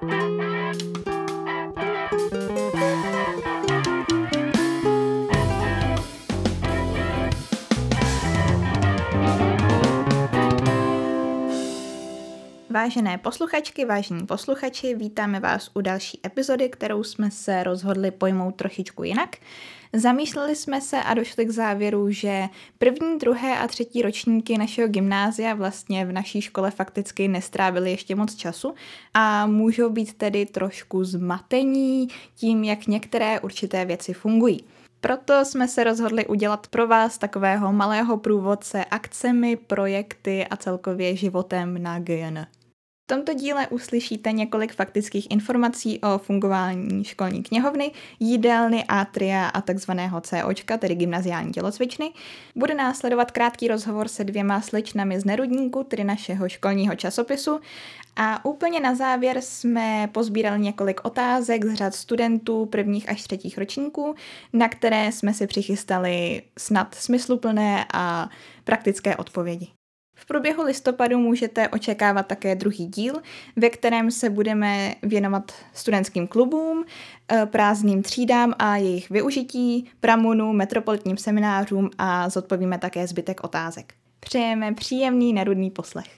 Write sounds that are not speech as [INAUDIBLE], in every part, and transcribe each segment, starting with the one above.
Música Vážené posluchačky, vážení posluchači, vítáme vás u další epizody, kterou jsme se rozhodli pojmout trošičku jinak. Zamýšleli jsme se a došli k závěru, že první, druhé a třetí ročníky našeho gymnázia vlastně v naší škole fakticky nestrávili ještě moc času a můžou být tedy trošku zmatení tím, jak některé určité věci fungují. Proto jsme se rozhodli udělat pro vás takového malého průvodce akcemi, projekty a celkově životem na GN. V tomto díle uslyšíte několik faktických informací o fungování školní knihovny, jídelny, atria a takzvaného COčka, tedy gymnaziální tělocvičny. Bude následovat krátký rozhovor se dvěma slečnami z Nerudníku, tedy našeho školního časopisu. A úplně na závěr jsme pozbírali několik otázek z řad studentů prvních až třetích ročníků, na které jsme si přichystali snad smysluplné a praktické odpovědi. V průběhu listopadu můžete očekávat také druhý díl, ve kterém se budeme věnovat studentským klubům, eh, prázdným třídám a jejich využití, pramunu, metropolitním seminářům a zodpovíme také zbytek otázek. Přejeme příjemný nerudný poslech.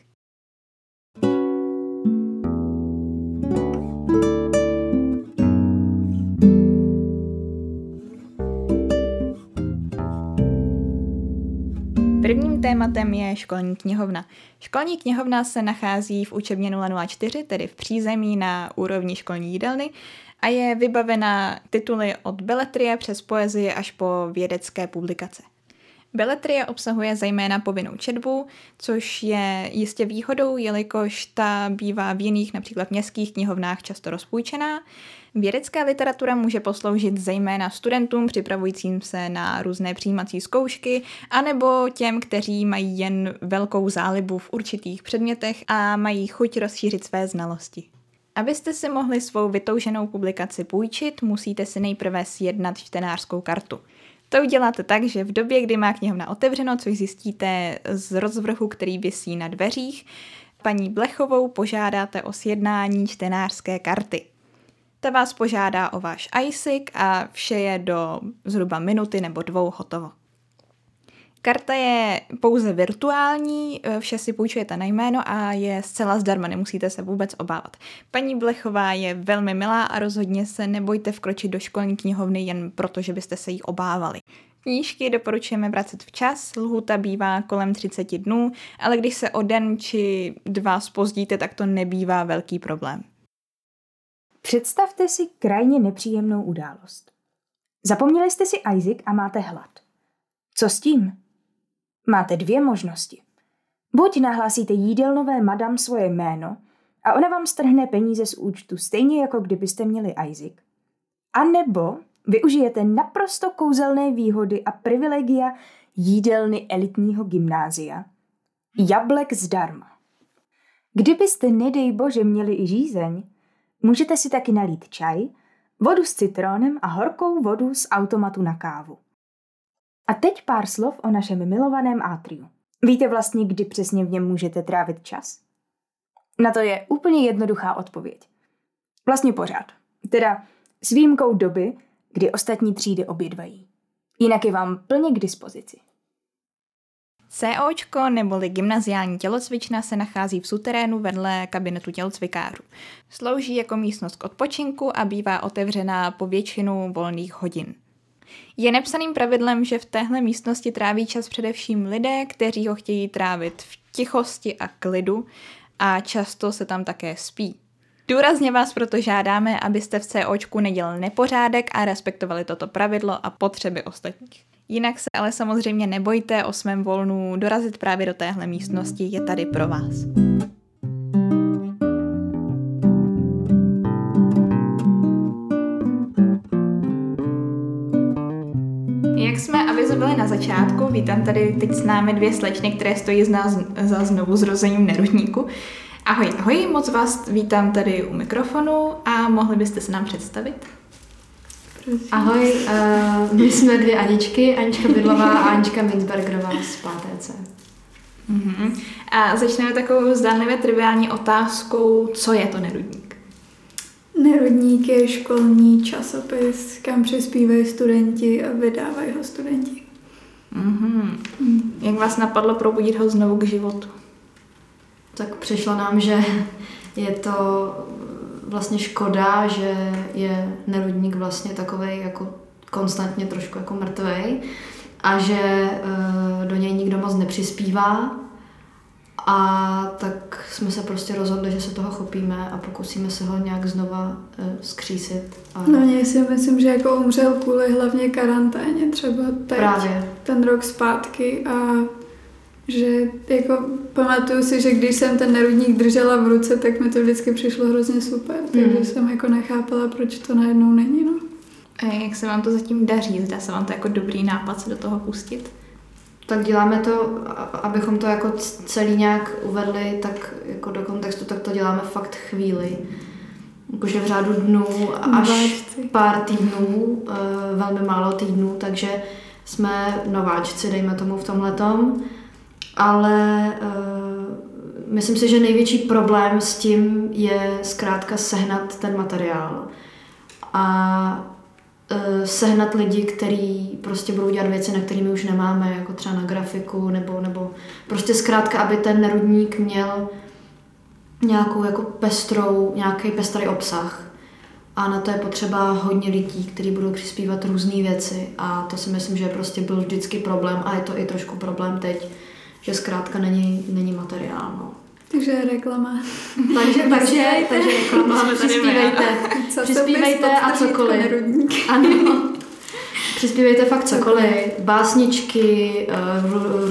Tématem je školní knihovna. Školní knihovna se nachází v učebně 004, tedy v přízemí na úrovni školní jídelny a je vybavena tituly od beletrie přes poezii až po vědecké publikace. Beletrie obsahuje zejména povinnou četbu, což je jistě výhodou, jelikož ta bývá v jiných, například městských knihovnách často rozpůjčená. Vědecká literatura může posloužit zejména studentům připravujícím se na různé přijímací zkoušky, anebo těm, kteří mají jen velkou zálibu v určitých předmětech a mají chuť rozšířit své znalosti. Abyste si mohli svou vytouženou publikaci půjčit, musíte si nejprve sjednat čtenářskou kartu. To uděláte tak, že v době, kdy má knihovna otevřeno, což zjistíte z rozvrhu, který visí na dveřích, paní Blechovou požádáte o sjednání čtenářské karty. Ta vás požádá o váš ISIC a vše je do zhruba minuty nebo dvou hotovo. Karta je pouze virtuální, eh, vše si půjčujete na jméno a je zcela zdarma, nemusíte se vůbec obávat. Paní Blechová je velmi milá a rozhodně se nebojte vkročit do školní knihovny jen proto, že byste se jí obávali. Knížky doporučujeme vracet včas, lhuta bývá kolem 30 dnů, ale když se o den či dva spozdíte, tak to nebývá velký problém. Představte si krajně nepříjemnou událost. Zapomněli jste si Isaac a máte hlad. Co s tím? Máte dvě možnosti. Buď nahlásíte jídelnové madam svoje jméno a ona vám strhne peníze z účtu stejně jako kdybyste měli Isaac. A nebo využijete naprosto kouzelné výhody a privilegia jídelny elitního gymnázia. Jablek zdarma. Kdybyste, nedej bože, měli i žízeň, můžete si taky nalít čaj, vodu s citronem a horkou vodu z automatu na kávu. A teď pár slov o našem milovaném atriu. Víte vlastně, kdy přesně v něm můžete trávit čas? Na to je úplně jednoduchá odpověď. Vlastně pořád. Teda s výjimkou doby, kdy ostatní třídy obědvají. Jinak je vám plně k dispozici. COčko neboli gymnaziální tělocvična se nachází v suterénu vedle kabinetu tělocvikářů. Slouží jako místnost k odpočinku a bývá otevřená po většinu volných hodin. Je nepsaným pravidlem, že v téhle místnosti tráví čas především lidé, kteří ho chtějí trávit v tichosti a klidu a často se tam také spí. Důrazně vás proto žádáme, abyste v COčku nedělali nepořádek a respektovali toto pravidlo a potřeby ostatních. Jinak se ale samozřejmě nebojte o svém volnu dorazit právě do téhle místnosti, je tady pro vás. Avizovali na začátku, vítám tady teď s námi dvě slečny, které stojí z nás za znovu zrozením nerudníku. Ahoj, ahoj, moc vás vítám tady u mikrofonu a mohli byste se nám představit? Prosím. Ahoj, uh, my jsme dvě Aničky, Anička Bydlová a Anička Minsbergerová z 5. Uh-huh. A začneme takovou zdánlivě triviální otázkou, co je to nerudník? Nerudník je školní časopis, kam přispívají studenti a vydávají ho studenti. Mm-hmm. Mm. Jak vás napadlo probudit ho znovu k životu? Tak přišlo nám, že je to vlastně škoda, že je nerudník vlastně takový jako konstantně trošku jako mrtvej a že uh, do něj nikdo moc nepřispívá a tak jsme se prostě rozhodli, že se toho chopíme a pokusíme se ho nějak znova uh, skřísit. A... No já si myslím, že jako umřel kvůli hlavně karanténě třeba teď, Právě. ten rok zpátky a že jako pamatuju si, že když jsem ten nerudník držela v ruce, tak mi to vždycky přišlo hrozně super, takže mm. jsem jako nechápala, proč to najednou není, no. A jak se vám to zatím daří? Zdá se vám to jako dobrý nápad se do toho pustit? Tak děláme to, abychom to jako celý nějak uvedli tak jako do kontextu, tak to děláme fakt chvíli. Jakože v řádu dnů až pár týdnů, eh, velmi málo týdnů, takže jsme nováčci, dejme tomu v tomhletom ale uh, myslím si, že největší problém s tím je zkrátka sehnat ten materiál. A sehnat lidi, kteří prostě budou dělat věci, na kterými už nemáme, jako třeba na grafiku, nebo, nebo prostě zkrátka, aby ten nerudník měl nějakou jako pestrou, nějaký pestrý obsah. A na to je potřeba hodně lidí, kteří budou přispívat různé věci. A to si myslím, že prostě byl vždycky problém a je to i trošku problém teď, že zkrátka není, není materiál. No. Takže reklama. [LAUGHS] takže, takže, takže reklama, přispívejte. Přispívejte a cokoliv. [LAUGHS] Ano. Přispívejte fakt cokoliv. Básničky, eh,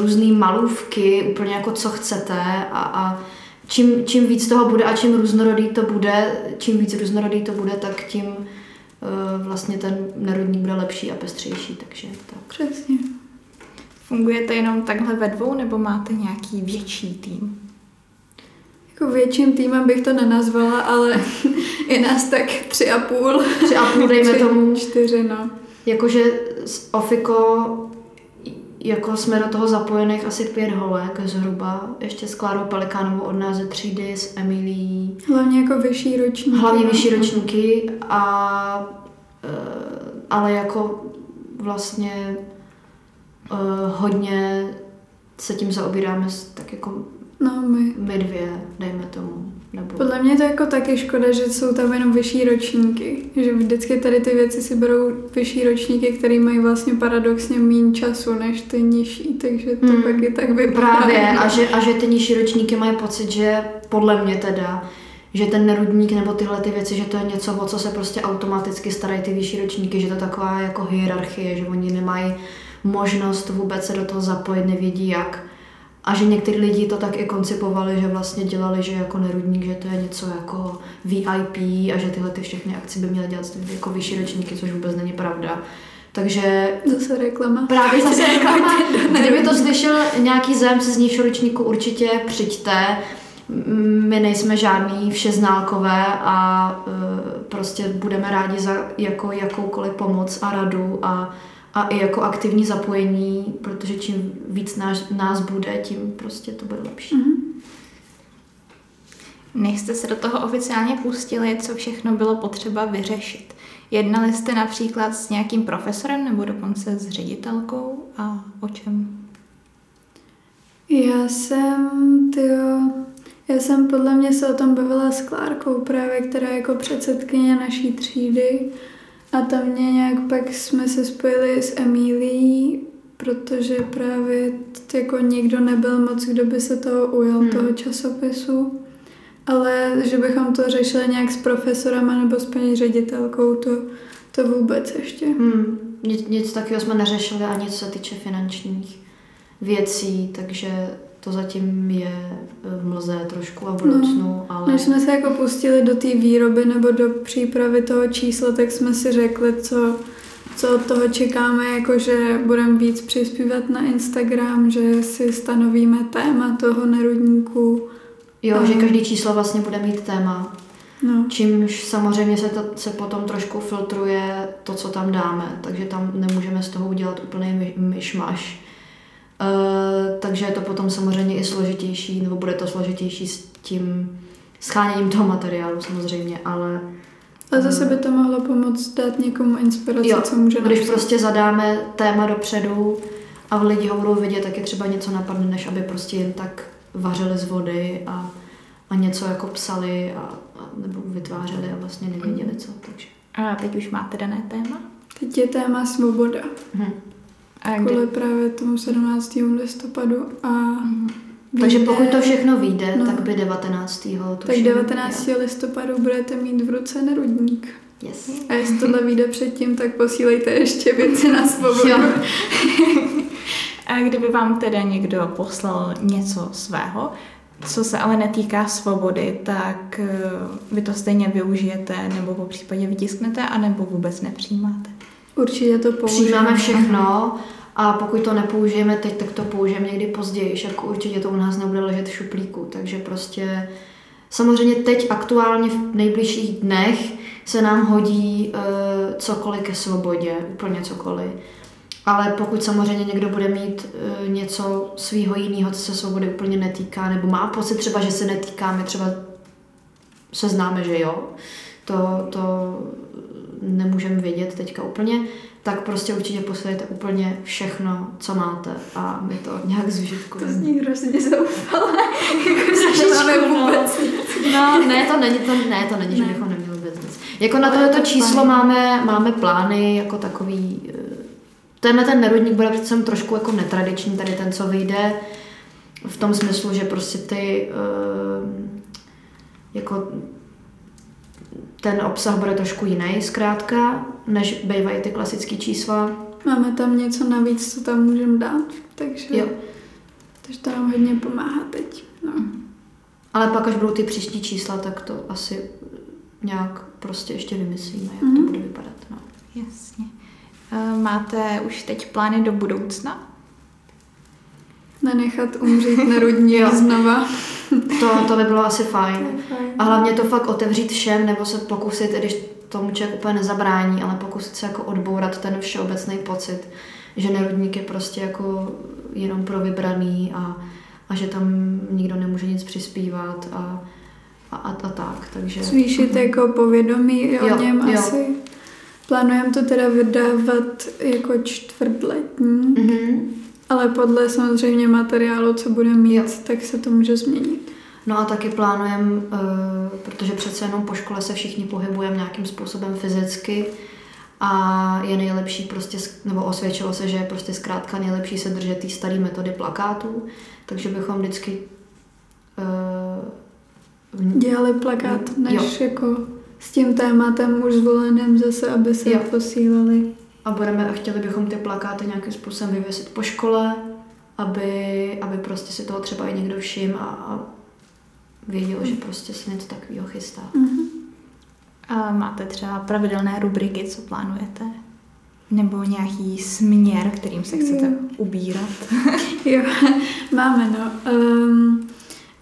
různé malůvky, úplně jako co chcete a, a čím, čím víc toho bude a čím různorodý to bude, čím víc různorodý to bude, tak tím uh, vlastně ten nerudník bude lepší a pestřejší, takže tak. Přesně. Fungujete jenom takhle ve dvou, nebo máte nějaký větší tým? Jako větším týmem bych to nenazvala, ale [LAUGHS] je nás tak tři a půl. Tři a půl, dejme [LAUGHS] tři, tomu. Čtyři, no. Jakože s Ofiko jako jsme do toho zapojených asi pět holek zhruba, ještě s Klárou Pelikánovou od nás ze třídy, s Emilí. Hlavně jako vyšší ročníky. Hlavně vyšší ročníky, a, e, ale jako vlastně uh, hodně se tím zaobíráme tak jako no, my. my dvě, dejme tomu. Nebo... Podle mě to jako taky škoda, že jsou tam jenom vyšší ročníky. Že vždycky tady ty věci si berou vyšší ročníky, které mají vlastně paradoxně méně času než ty nižší, takže to hmm. pak i tak vypadá. Právě a že, a že ty nižší ročníky mají pocit, že podle mě teda, že ten nerudník nebo tyhle ty věci, že to je něco, o co se prostě automaticky starají ty vyšší ročníky, že to je taková jako hierarchie, že oni nemají možnost vůbec se do toho zapojit, nevědí jak. A že někteří lidi to tak i koncipovali, že vlastně dělali, že jako nerudník, že to je něco jako VIP a že tyhle ty všechny akce by měly dělat jako vyšší ročníky, což vůbec není pravda. Takže... Zase reklama. Právě [LAUGHS] zase reklama. Kdyby to slyšel nějaký zájemce z nižšího ročníku, určitě přijďte. My nejsme žádný všeználkové a uh, prostě budeme rádi za jako jakoukoliv pomoc a radu a a i jako aktivní zapojení, protože čím víc nás, nás bude, tím prostě to bude lepší. Mm-hmm. Než jste se do toho oficiálně pustili, co všechno bylo potřeba vyřešit? Jednali jste například s nějakým profesorem nebo dokonce s ředitelkou a o čem? Já jsem, tyjo, já jsem podle mě se o tom bavila s Klárkou právě, která je jako předsedkyně naší třídy a tam mě nějak pak jsme se spojili s Emílií, protože právě jako nikdo nebyl moc, kdo by se toho ujal, hmm. toho časopisu. Ale že bychom to řešili nějak s profesorem nebo s paní ředitelkou, to, to vůbec ještě. Hmm. Nic, nic takového jsme neřešili ani co se týče finančních věcí, takže to zatím je v mlze trošku a v budoucnu, no, ale... Než jsme se jako pustili do té výroby nebo do přípravy toho čísla, tak jsme si řekli, co, co od toho čekáme, jako že budeme víc přispívat na Instagram, že si stanovíme téma toho nerudníku. Jo, a... že každý číslo vlastně bude mít téma. No. Čímž samozřejmě se, to, se potom trošku filtruje to, co tam dáme, takže tam nemůžeme z toho udělat úplný myšmaš takže je to potom samozřejmě i složitější, nebo bude to složitější s tím scháněním toho materiálu samozřejmě, ale A zase by to mohlo pomoct dát někomu inspiraci, Jo, co může když napsat. prostě zadáme téma dopředu a lidi ho budou vidět, tak je třeba něco napadne, než aby prostě jen tak vařili z vody a, a něco jako psali a, a nebo vytvářeli a vlastně nevěděli co. Takže. A teď už máte dané téma? Teď je téma svoboda. Hm. A kdy? Kvůli právě tomu 17. listopadu a. Takže vyjde- pokud to všechno vyjde, No. tak by 19. Tak 19. listopadu budete mít v ruce nerudník. Yes. A jestli tohle vyjde předtím, tak posílejte ještě věci na svobodu. [LAUGHS] A kdyby vám teda někdo poslal něco svého, co se ale netýká svobody, tak eh, vy to stejně využijete, nebo po případě vytisknete, anebo vůbec nepřijímáte. Určitě to použijeme. Přijímáme všechno a pokud to nepoužijeme teď, tak to použijeme někdy později. Jako určitě to u nás nebude ležet v šuplíku, takže prostě samozřejmě teď aktuálně v nejbližších dnech se nám hodí uh, cokoliv ke svobodě, úplně cokoliv. Ale pokud samozřejmě někdo bude mít uh, něco svýho jiného, co se svobody úplně netýká, nebo má pocit třeba, že se netýkáme, třeba se známe, že jo, to, to nemůžeme vědět teďka úplně, tak prostě určitě posílejte úplně všechno, co máte a my to nějak To zužitkujeme. zní hrozně zoufale. [LAUGHS] Trošičku, nemáme no. vůbec No, ne, to není, to, ne, to není, že Ne. bychom neměli vůbec nic. Jako na tohleto to číslo máme, máme plány jako takový, eh, tenhle ten nerudník bude přece trošku jako netradiční, tady ten, co vyjde, v tom smyslu, že prostě ty, eh, jako ten obsah bude trošku jiný zkrátka, než bývají ty klasické čísla. Máme tam něco navíc, co tam můžeme dát, takže, Jo. takže to nám hodně pomáhá teď. No. Ale pak, až budou ty příští čísla, tak to asi nějak prostě ještě vymyslíme, jak to Mhm. bude vypadat. No. Jasně. Eh, Máte už teď plány do budoucna? Nenechat umřít nerudník Jo. znova. To, to by bylo asi fajn. Fajn. A hlavně to fakt otevřít všem, nebo se pokusit, i když tomu člověk úplně nezabrání, ale pokusit se jako odbourat ten všeobecný pocit, že nerudník je prostě jako jenom pro vybraný a, a že tam nikdo nemůže nic přispívat a, a, a, a tak. Takže Zvýšit jako povědomí o Jo, něm jo. asi. Plánujeme to teda vydávat jako čtvrtletní, Mhm. Ale podle samozřejmě materiálu, co bude mít, Jo. tak se to může změnit. No a taky plánujeme, uh, protože přece jenom po škole se všichni pohybujeme nějakým způsobem fyzicky a je nejlepší prostě, nebo osvědčilo se, že je prostě zkrátka nejlepší se držet té staré metody plakátů, takže bychom vždycky uh, Dělali plakát, Jo. než jako s tím tématem už zvoleným zase, aby se Jo. posílali. A budeme a chtěli bychom ty plakáty nějakým způsobem vyvěsit po škole, aby, aby prostě si toho třeba i někdo všim a, a věděl, že prostě se něco takového chystá. Mhm. A máte třeba pravidelné rubriky, co plánujete? Nebo nějaký směr, kterým se chcete Jo. ubírat? [LAUGHS] Jo, máme, no. Um,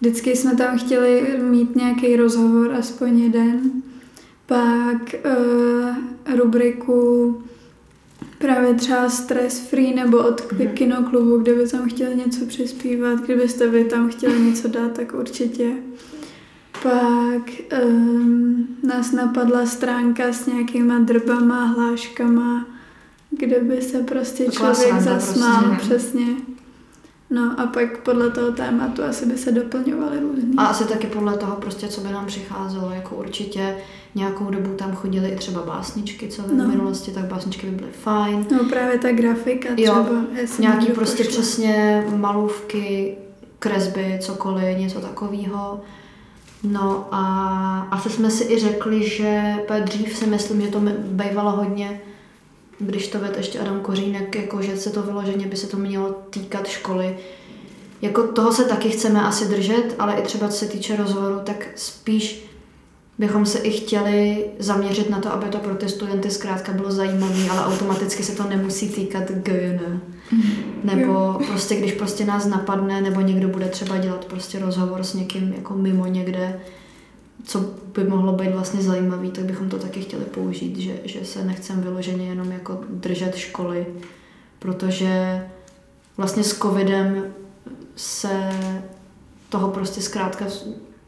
vždycky jsme tam chtěli mít nějaký rozhovor, aspoň jeden. Pak uh, rubriku právě třeba stress free nebo od Mhm. kinoklubu, kde by tam chtěli něco přispívat. Kdybyste vy tam chtěli něco dát, tak určitě. Pak um, nás napadla stránka s nějakýma drbama, hláškama, kde by se prostě Taková člověk zasmál, prostě. přesně. No a pak podle toho tématu asi by se doplňovaly různý. A asi taky podle toho prostě, co by nám přicházelo, jako určitě nějakou dobu tam chodily i třeba básničky, co v No. minulosti, tak básničky by byly fajn. No právě ta grafika Jo, třeba. jestli Nějaký prostě pošle. přesně malůvky, kresby, cokoliv, něco takového. No a asi jsme si i řekli, že dřív si myslím, že to bývalo hodně, když to ved ještě Adam Kořínek, jako že se to vyloženě by se to mělo týkat školy. Jako toho se taky chceme asi držet, ale i třeba co se týče rozhovoru, tak spíš bychom se i chtěli zaměřit na to, aby to pro ty studenty zkrátka bylo zajímavé, ale automaticky se to nemusí týkat GN. Nebo prostě, když prostě nás napadne, nebo někdo bude třeba dělat prostě rozhovor s někým jako mimo někde, co by mohlo být vlastně zajímavý, tak bychom to taky chtěli použít, že, že se nechcem vyloženě jenom jako držet školy, protože vlastně s covidem se toho prostě zkrátka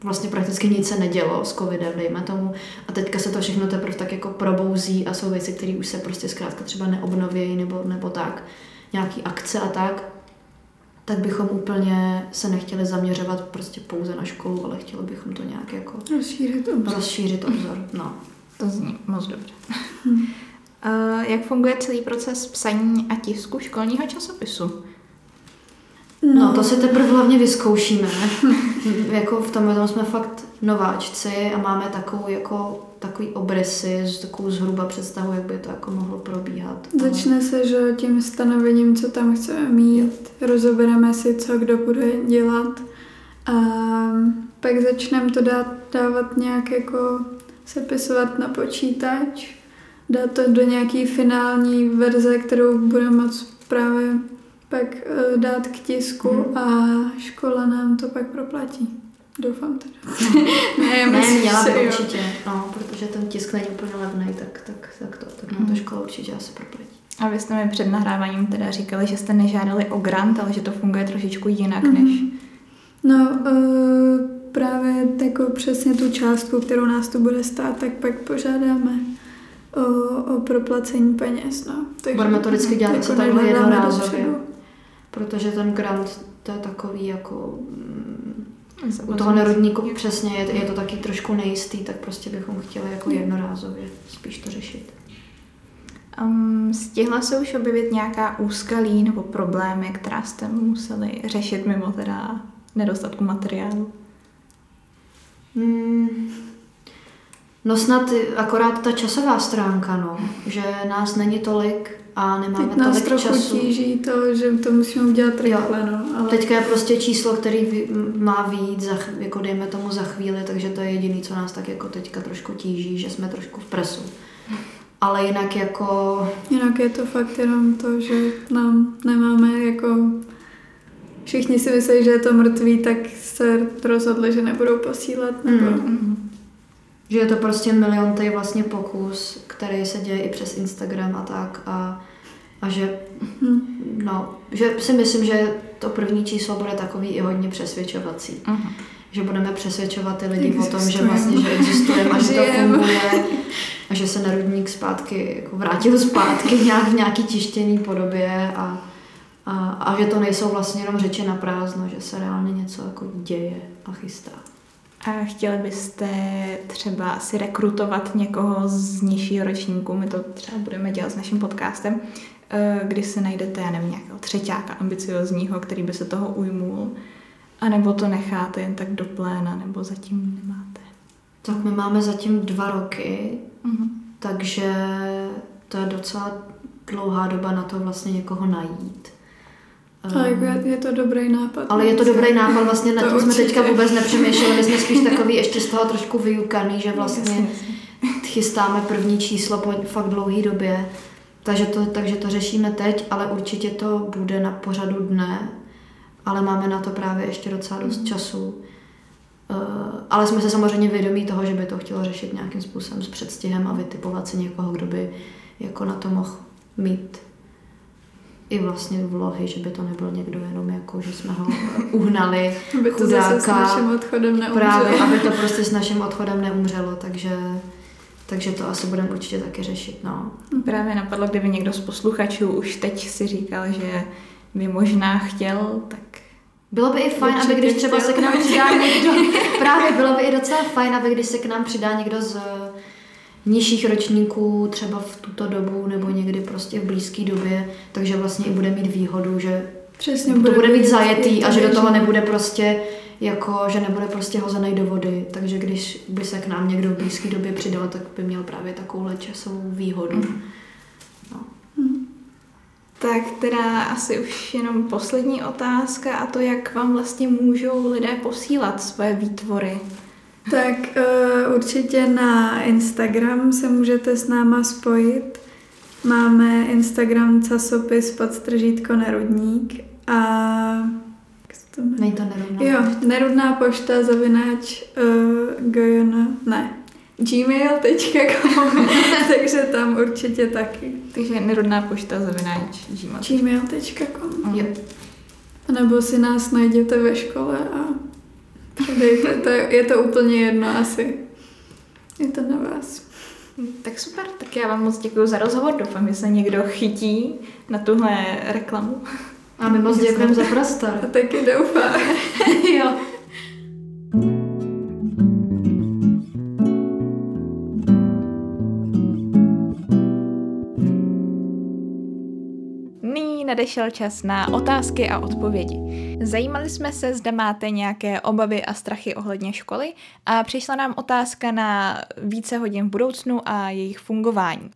vlastně prakticky nic se nedělo s covidem, dejme tomu. A teďka se to všechno teprve tak jako probouzí a jsou věci, které už se prostě zkrátka třeba neobnovějí nebo, nebo tak. Nějaký akce a tak. Tak bychom úplně se nechtěli zaměřovat prostě pouze na školu, ale chtěli bychom to nějak jako rozšířit obzor. Rozšířit obzor, no. To zní moc dobře. Uh, [LAUGHS] jak funguje celý proces psaní a tisku školního časopisu? No, no to si teprve hlavně vyzkoušíme. [LAUGHS] jako v tomhle tom jsme fakt nováčci a máme takovou jako takový obrysy, takovou zhruba představu, jak by to jako mohlo probíhat. Začne se, že tím stanovením, co tam chceme mít, rozobereme si, co kdo bude dělat a pak začneme to dát, dávat nějak jako sepisovat na počítač, dát to do nějaký finální verze, kterou budeme moct právě pak uh, dát k tisku hmm. a škola nám to pak proplatí. Doufám teda. [LAUGHS] ne, ne měla by určitě, no, protože ten tisk není úplně levný, tak, tak, tak to, tak nám to hmm. škola určitě asi proplatí. A vy jste mi před nahráváním teda říkali, že jste nežádali o grant, ale že to funguje trošičku jinak mm-hmm. než... No, uh, právě jako přesně tu částku, kterou nás to bude stát, tak pak požádáme o, o proplacení peněz. No. Takže Budeme to vždycky dělat jako takhle jednorázově. Protože ten grant to je takový jako mm, u toho nerodníku přesně je, je to taky trošku nejistý, tak prostě bychom chtěli jako jednorázově spíš to řešit. Um, stihla se už objevit nějaká úskalí nebo problémy, která jste museli řešit mimo teda nedostatku materiálu? Hmm. No snad akorát ta časová stránka, no, že nás není tolik a nemáme Teď nás tolik trochu času. tíží to, že to musíme udělat rychle, no. Ale... Teďka je prostě číslo, který má výjít, za, jako dejme tomu za chvíli, takže to je jediný, co nás tak jako teďka trošku tíží, že jsme trošku v presu. Ale jinak jako... Jinak je to fakt jenom to, že nám nemáme jako... Všichni si myslí, že je to mrtvý, tak se rozhodli, že nebudou posílat. Nebo... Mm. Že je to prostě miliontý vlastně pokus, který se děje i přes Instagram a tak a, a že, hm, no, že si myslím, že to první číslo bude takový i hodně přesvědčovací. Uh-huh. Že budeme přesvědčovat ty lidi o tom, že vlastně, že existujeme a že to funguje a že se Nerudník zpátky, jako vrátil zpátky nějak v nějaký tištěný podobě a, a, a že to nejsou vlastně jenom řeči na prázdno, že se reálně něco jako děje a chystá. A chtěli byste třeba si rekrutovat někoho z nižšího ročníku, my to třeba budeme dělat s naším podcastem, eh, kdy se najdete, já nevím, nějakého třetíka ambiciozního, který by se toho ujmul, anebo to necháte jen tak do pléna, nebo zatím nemáte? Tak my máme zatím dva roky, uh-huh. takže to je docela dlouhá doba na to vlastně někoho najít. Ale jako je, to dobrý nápad. Ale je to dobrý nápad, vlastně na to jsme teďka vůbec nepřemýšleli, my jsme spíš [LAUGHS] takový ještě z toho trošku vyukaný, že vlastně chystáme první číslo po fakt dlouhé době, takže to, takže to řešíme teď, ale určitě to bude na pořadu dne, ale máme na to právě ještě docela dost mm. času. Uh, ale jsme se samozřejmě vědomí toho, že by to chtělo řešit nějakým způsobem s předstihem a vytipovat si někoho, kdo by jako na to mohl mít i vlastně vlohy, že by to nebyl někdo jenom jako, že jsme ho uhnali, [LAUGHS] aby to chudáka, zase s naším odchodem neumřelo. Právě, aby to prostě s naším odchodem neumřelo, takže, takže to asi budeme určitě taky řešit, no. Právě napadlo, kdyby někdo z posluchačů už teď si říkal, že by možná chtěl, tak bylo by i fajn, aby když třeba se k nám přidá někdo, [LAUGHS] právě bylo by i docela fajn, aby když se k nám přidá někdo z nižších ročníků třeba v tuto dobu nebo někdy prostě v blízké době, takže vlastně i bude mít výhodu, že Přesně, to bude, bude mít zajetý a že do toho nebude prostě jako, že nebude prostě hozený do vody, takže když by se k nám někdo v blízké době přidal, tak by měl právě takovou časovou výhodu. Mm. No. Mm. Tak teda asi už jenom poslední otázka a to, jak vám vlastně můžou lidé posílat své výtvory. Tak uh, určitě na Instagram se můžete s náma spojit. Máme Instagram casopis pod stržítko Nerudník a... Není to nerudná Jo, nerudná pošta zavináč uh, gojona, ne, gmail.com, [LAUGHS] takže tam určitě taky. Takže nerudná pošta zavináč gmail. gmail.com. Jo. Nebo si nás najděte ve škole a Předejte, to je, je to úplně jedno asi. Je to na vás. Tak super, tak já vám moc děkuji za rozhovor. Doufám, že se někdo chytí na tuhle reklamu. A my moc děkujeme za prostor. A taky doufám. [LAUGHS] jo. Nadešel čas na otázky a odpovědi. Zajímali jsme se, zda máte nějaké obavy a strachy ohledně školy a přišla nám otázka na více hodin v budoucnu a jejich fungování.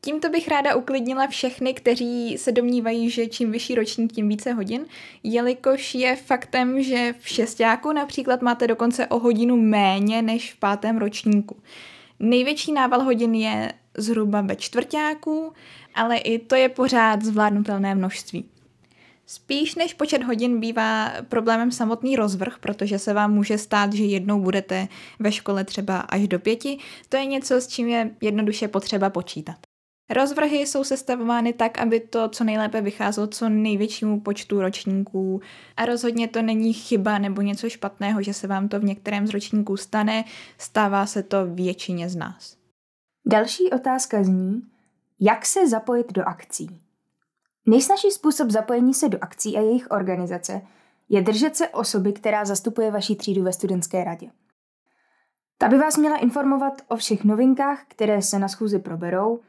Tímto bych ráda uklidnila všechny, kteří se domnívají, že čím vyšší ročník, tím více hodin, jelikož je faktem, že v šestáku například máte dokonce o hodinu méně než v pátém ročníku. Největší nával hodin je zhruba ve čtvrtáku, ale i to je pořád zvládnutelné množství. Spíš než počet hodin bývá problémem samotný rozvrh, protože se vám může stát, že jednou budete ve škole třeba až do pěti. To je něco, s čím je jednoduše potřeba počítat. Rozvrhy jsou sestavovány tak, aby to co nejlépe vycházelo co největšímu počtu ročníků a rozhodně to není chyba nebo něco špatného, že se vám to v některém z ročníků stane, stává se to většině z nás. Další otázka zní, jak se zapojit do akcí? Nejsnažší způsob zapojení se do akcí a jejich organizace je držet se osoby, která zastupuje vaši třídu ve studentské radě. Ta by vás měla informovat o všech novinkách, které se na schůzi proberou,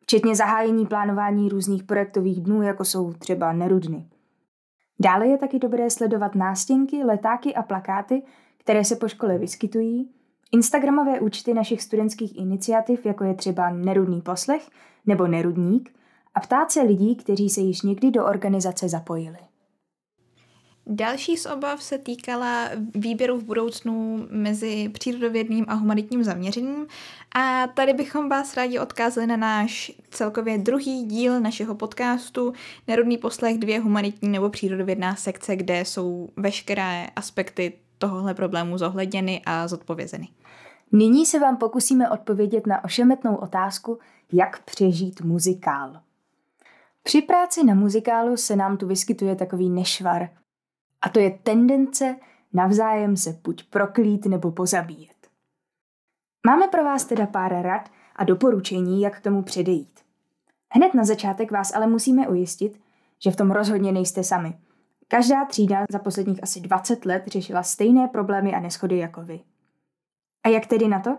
včetně zahájení plánování různých projektových dnů, jako jsou třeba nerudny. Dále je taky dobré sledovat nástěnky, letáky a plakáty, které se po škole vyskytují, Instagramové účty našich studentských iniciativ, jako je třeba Nerudný poslech nebo Nerudník, a ptát se lidí, kteří se již někdy do organizace zapojili. Další z obav se týkala výběru v budoucnu mezi přírodovědným a humanitním zaměřením a tady bychom vás rádi odkázali na náš celkově druhý díl našeho podcastu Nerudný poslech dvě humanitní nebo přírodovědná sekce, kde jsou veškeré aspekty tohohle problému zohledněny a zodpovězeny. Nyní se vám pokusíme odpovědět na ošemetnou otázku, jak přežít muzikál. Při práci na muzikálu se nám tu vyskytuje takový nešvar. A to je tendence navzájem se buď proklít nebo pozabíjet. Máme pro vás teda pár rad a doporučení, jak tomu předejít. Hned na začátek vás ale musíme ujistit, že v tom rozhodně nejste sami. Každá třída za posledních asi 20 let řešila stejné problémy a neschody jako vy. A jak tedy na to?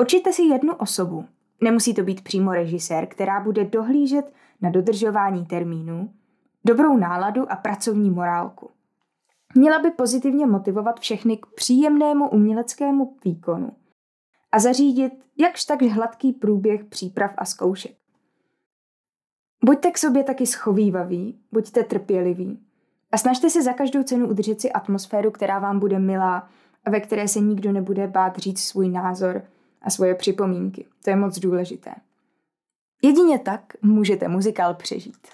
Určitě si jednu osobu, nemusí to být přímo režisér, která bude dohlížet na dodržování termínů, dobrou náladu a pracovní morálku. Měla by pozitivně motivovat všechny k příjemnému uměleckému výkonu a zařídit jakž tak hladký průběh příprav a zkoušek. Buďte k sobě taky schovývaví, buďte trpěliví a snažte se za každou cenu udržet si atmosféru, která vám bude milá a ve které se nikdo nebude bát říct svůj názor a svoje připomínky. To je moc důležité. Jedině tak můžete muzikál přežít.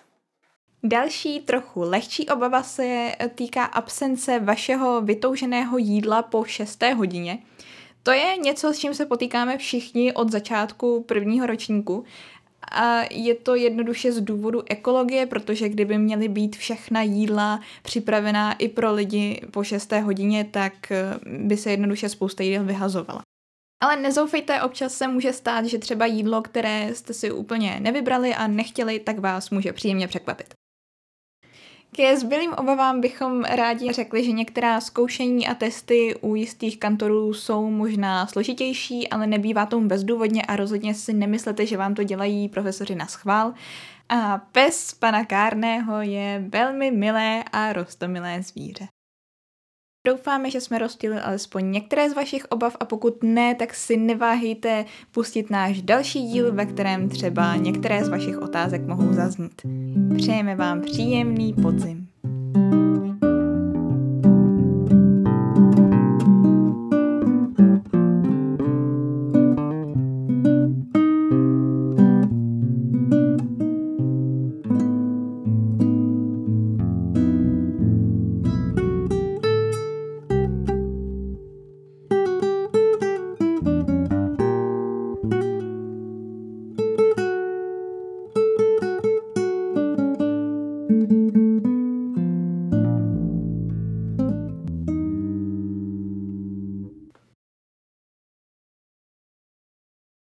Další trochu lehčí obava se týká absence vašeho vytouženého jídla po 6. hodině. To je něco, s čím se potýkáme všichni od začátku prvního ročníku a je to jednoduše z důvodu ekologie, protože kdyby měly být všechna jídla připravená i pro lidi po 6. hodině, tak eh, by se jednoduše spousta jídel vyhazovala. Ale nezoufejte, občas se může stát, že třeba jídlo, které jste si úplně nevybrali a nechtěli, tak vás může příjemně překvapit. Ke zbylým obavám bychom rádi řekli, že některá zkoušení a testy u jistých kantorů jsou možná složitější, ale nebývá tomu bezdůvodně a rozhodně si nemyslete, že vám to dělají profesoři na schvál. A pes pana Kárného je velmi milé a rostomilé zvíře. Doufáme, že jsme rozstýlili alespoň některé z vašich obav a pokud ne, tak si neváhejte pustit náš další díl, ve kterém třeba některé z vašich otázek mohou zaznít. Přejeme vám příjemný podzim.